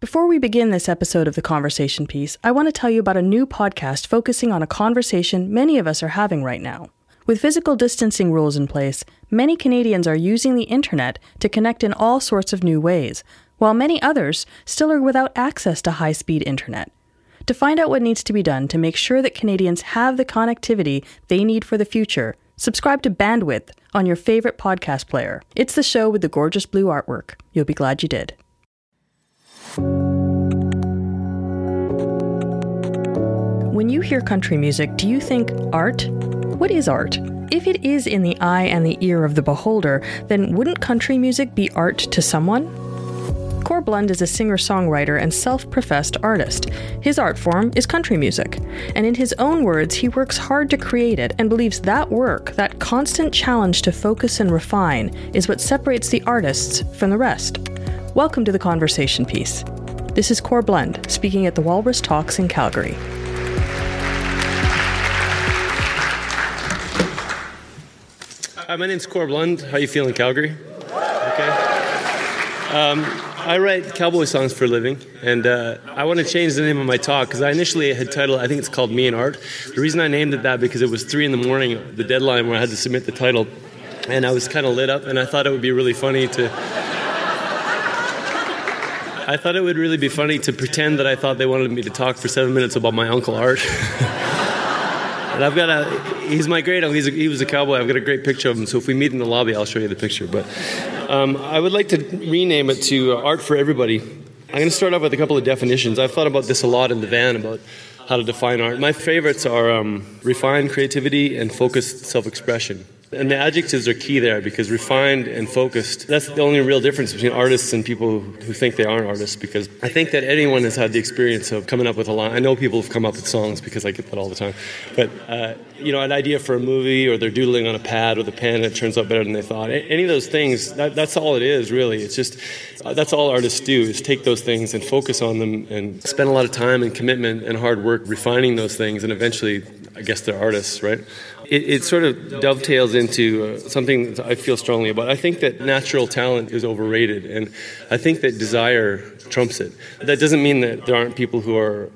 Before we begin this episode of The Conversation Piece, I want to tell you about a new podcast focusing on a conversation many of us are having right now. With physical distancing rules in place, many Canadians are using the internet to connect in all sorts of new ways, while many others still are without access to high speed internet. To find out what needs to be done to make sure that Canadians have the connectivity they need for the future, subscribe to Bandwidth on your favorite podcast player. It's the show with the gorgeous blue artwork. You'll be glad you did. When you hear country music, do you think art? What is art? If it is in the eye and the ear of the beholder, then wouldn't country music be art to someone? Corb Lund is a singer songwriter and self professed artist. His art form is country music. And in his own words, he works hard to create it and believes that work, that constant challenge to focus and refine, is what separates the artists from the rest. Welcome to the conversation piece. This is Corb Lund speaking at the Walrus Talks in Calgary. Hi, my name's Corb Lund. How you feeling, Calgary? Okay. Um, I write cowboy songs for a living, and uh, I want to change the name of my talk because I initially had titled, I think it's called Me and Art. The reason I named it that because it was three in the morning, the deadline where I had to submit the title, and I was kind of lit up, and I thought it would be really funny to. I thought it would really be funny to pretend that I thought they wanted me to talk for seven minutes about my uncle Art. and I've got a, he's my great uncle. He was a cowboy. I've got a great picture of him. So if we meet in the lobby, I'll show you the picture. But um, I would like to rename it to uh, Art for Everybody. I'm going to start off with a couple of definitions. I've thought about this a lot in the van about how to define art. My favorites are um, refined creativity and focused self expression. And the adjectives are key there because refined and focused, that's the only real difference between artists and people who think they aren't artists. Because I think that anyone has had the experience of coming up with a line. I know people have come up with songs because I get that all the time. But, uh, you know, an idea for a movie or they're doodling on a pad with a pen and it turns out better than they thought. Any of those things, that, that's all it is, really. It's just, uh, that's all artists do is take those things and focus on them and spend a lot of time and commitment and hard work refining those things. And eventually, I guess they're artists, right? It, it, sort of dovetails into uh, something that I feel strongly about. I think that natural talent is overrated, and I think that desire trumps it. That doesn't mean that there aren't people who are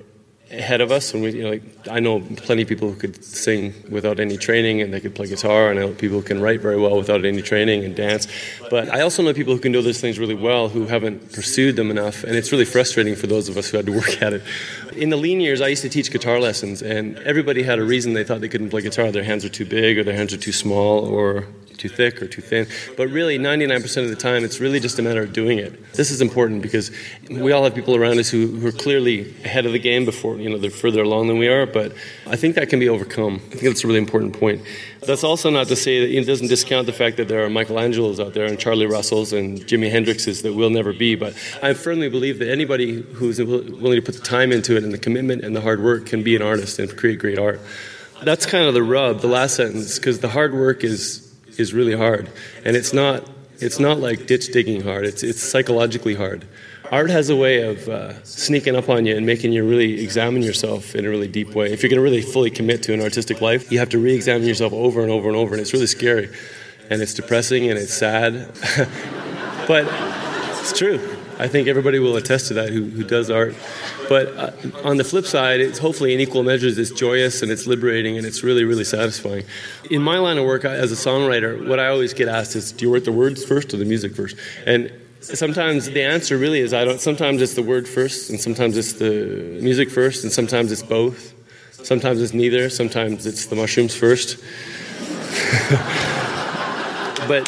ahead of us. And we, you know, like, I know plenty of people who could sing without any training, and they could play guitar. And I know people who can write very well without any training and dance. But I also know people who can do those things really well who haven't pursued them enough, and it's really frustrating for those of us who had to work at it. In the lean years, I used to teach guitar lessons, and everybody had a reason they thought they couldn't play guitar. Their hands are too big, or their hands are too small, or too thick or too thin. But really, 99% of the time, it's really just a matter of doing it. This is important because we all have people around us who, who are clearly ahead of the game before, you know, they're further along than we are. But I think that can be overcome. I think that's a really important point. That's also not to say that it doesn't discount the fact that there are Michelangelos out there and Charlie Russells and Jimi Hendrixes that will never be. But I firmly believe that anybody who's willing to put the time into it and the commitment and the hard work can be an artist and create great art. That's kind of the rub, the last sentence, because the hard work is is really hard, and it's not it's not like ditch digging hard. It's it's psychologically hard. Art has a way of uh, sneaking up on you and making you really examine yourself in a really deep way. If you're going to really fully commit to an artistic life, you have to re-examine yourself over and over and over, and it's really scary, and it's depressing and it's sad, but it's true. I think everybody will attest to that who, who does art. But uh, on the flip side, it's hopefully in equal measures, it's joyous and it's liberating and it's really, really satisfying. In my line of work as a songwriter, what I always get asked is, do you write the words first or the music first? And sometimes the answer really is I don't. Sometimes it's the word first, and sometimes it's the music first, and sometimes it's both. Sometimes it's neither. Sometimes it's the mushrooms first. but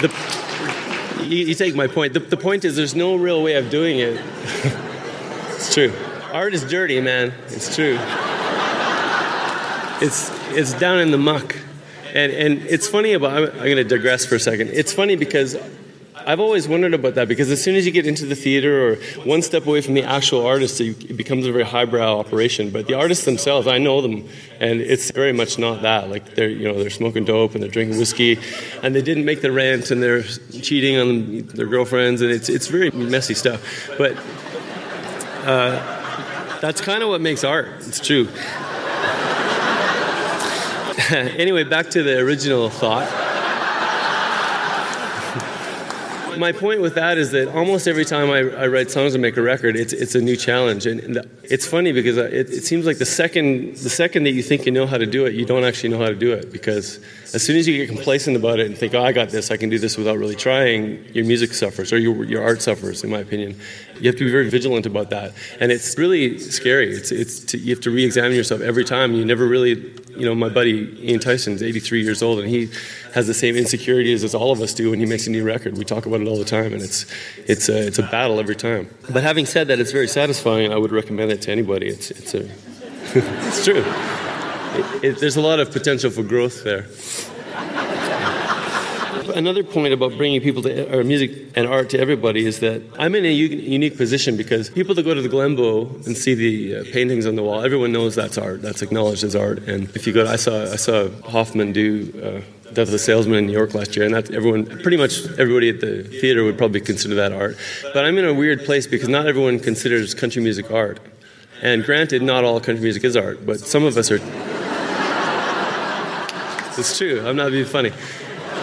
the you, you, take my point. The, the point is, there's no real way of doing it. it's true. Art is dirty, man. It's true. It's it's down in the muck, and and it's funny about. I'm, I'm going to digress for a second. It's funny because I've always wondered about that because as soon as you get into the theater or one step away from the actual artist, it becomes a very highbrow operation. But the artists themselves, I know them, and it's very much not that. Like they're you know they're smoking dope and they're drinking whiskey, and they didn't make the rent and they're cheating on their girlfriends, and it's it's very messy stuff. But uh, that's kind of what makes art. It's true. anyway, back to the original thought my point with that is that almost every time I, I, write songs and make a record, it's, it's a new challenge. And, and it's funny because it, it, seems like the second, the second that you think you know how to do it, you don't actually know how to do it. Because as soon as you get complacent about it and think, oh, I got this, I can do this without really trying, your music suffers or your, your art suffers, in my opinion. You have to be very vigilant about that. And it's really scary. It's, it's to, you have to re examine yourself every time. You never really, you know, my buddy Ian Tyson's 83 years old and he has the same insecurities as all of us do when he makes a new record. We talk about it all the time, and it's it's a, it's a battle every time. But having said that, it's very satisfying. I would recommend it to anybody. It's it's a it's true. It, it, there's a lot of potential for growth there. Another point about bringing people to or music and art to everybody is that I'm in a u- unique position because people that go to the Glenbow and see the uh, paintings on the wall, everyone knows that's art. That's acknowledged as art. And if you go, to, I saw I saw Hoffman do. Uh, Death of the Salesman in New York last year, and that everyone, pretty much everybody at the theater would probably consider that art. But I'm in a weird place because not everyone considers country music art. And granted, not all country music is art, but some of us are. it's true. I'm not being funny.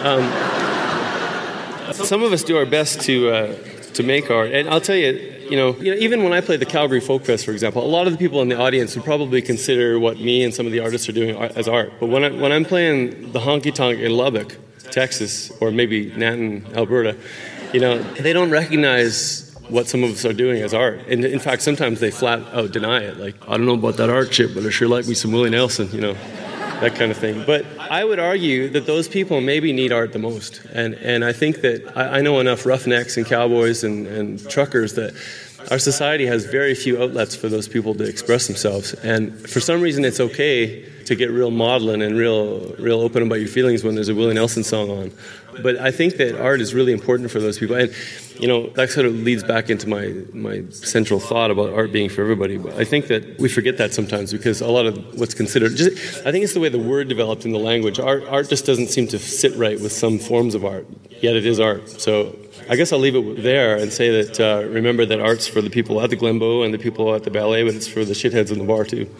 Um, some of us do our best to uh, to make art, and I'll tell you, you know, you know, even when I play the Calgary Folk Fest, for example, a lot of the people in the audience would probably consider what me and some of the artists are doing as art. But when, I, when I'm playing the honky tonk in Lubbock, Texas, or maybe Nanton, Alberta, you know, they don't recognize what some of us are doing as art. And in fact, sometimes they flat out deny it. Like, I don't know about that art shit, but I sure like me some Willie Nelson, you know that kind of thing. But I would argue that those people maybe need art the most. And, and I think that I, I know enough roughnecks and cowboys and, and truckers that our society has very few outlets for those people to express themselves. And for some reason, it's okay to get real maudlin and real, real open about your feelings when there's a Willie Nelson song on. But I think that art is really important for those people. And, you know, that sort of leads back into my, my central thought about art being for everybody. But I think that we forget that sometimes because a lot of what's considered, just, I think it's the way the word developed in the language. Art, art just doesn't seem to sit right with some forms of art, yet it is art. So I guess I'll leave it there and say that uh, remember that art's for the people at the Glenbow and the people at the ballet, but it's for the shitheads in the bar too.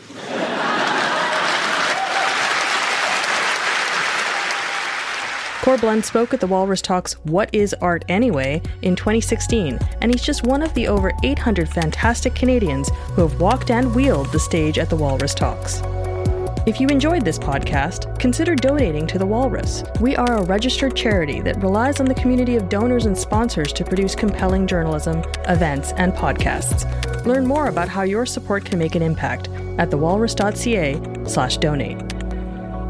Corb Lund spoke at the Walrus Talks What is Art Anyway in 2016, and he's just one of the over 800 fantastic Canadians who have walked and wheeled the stage at the Walrus Talks. If you enjoyed this podcast, consider donating to The Walrus. We are a registered charity that relies on the community of donors and sponsors to produce compelling journalism, events, and podcasts. Learn more about how your support can make an impact at thewalrus.ca/donate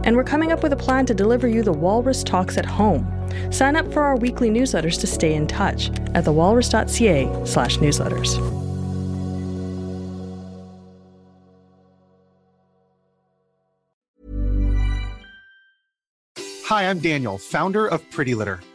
and we're coming up with a plan to deliver you the Walrus Talks at home. Sign up for our weekly newsletters to stay in touch at thewalrus.ca slash newsletters. Hi, I'm Daniel, founder of Pretty Litter.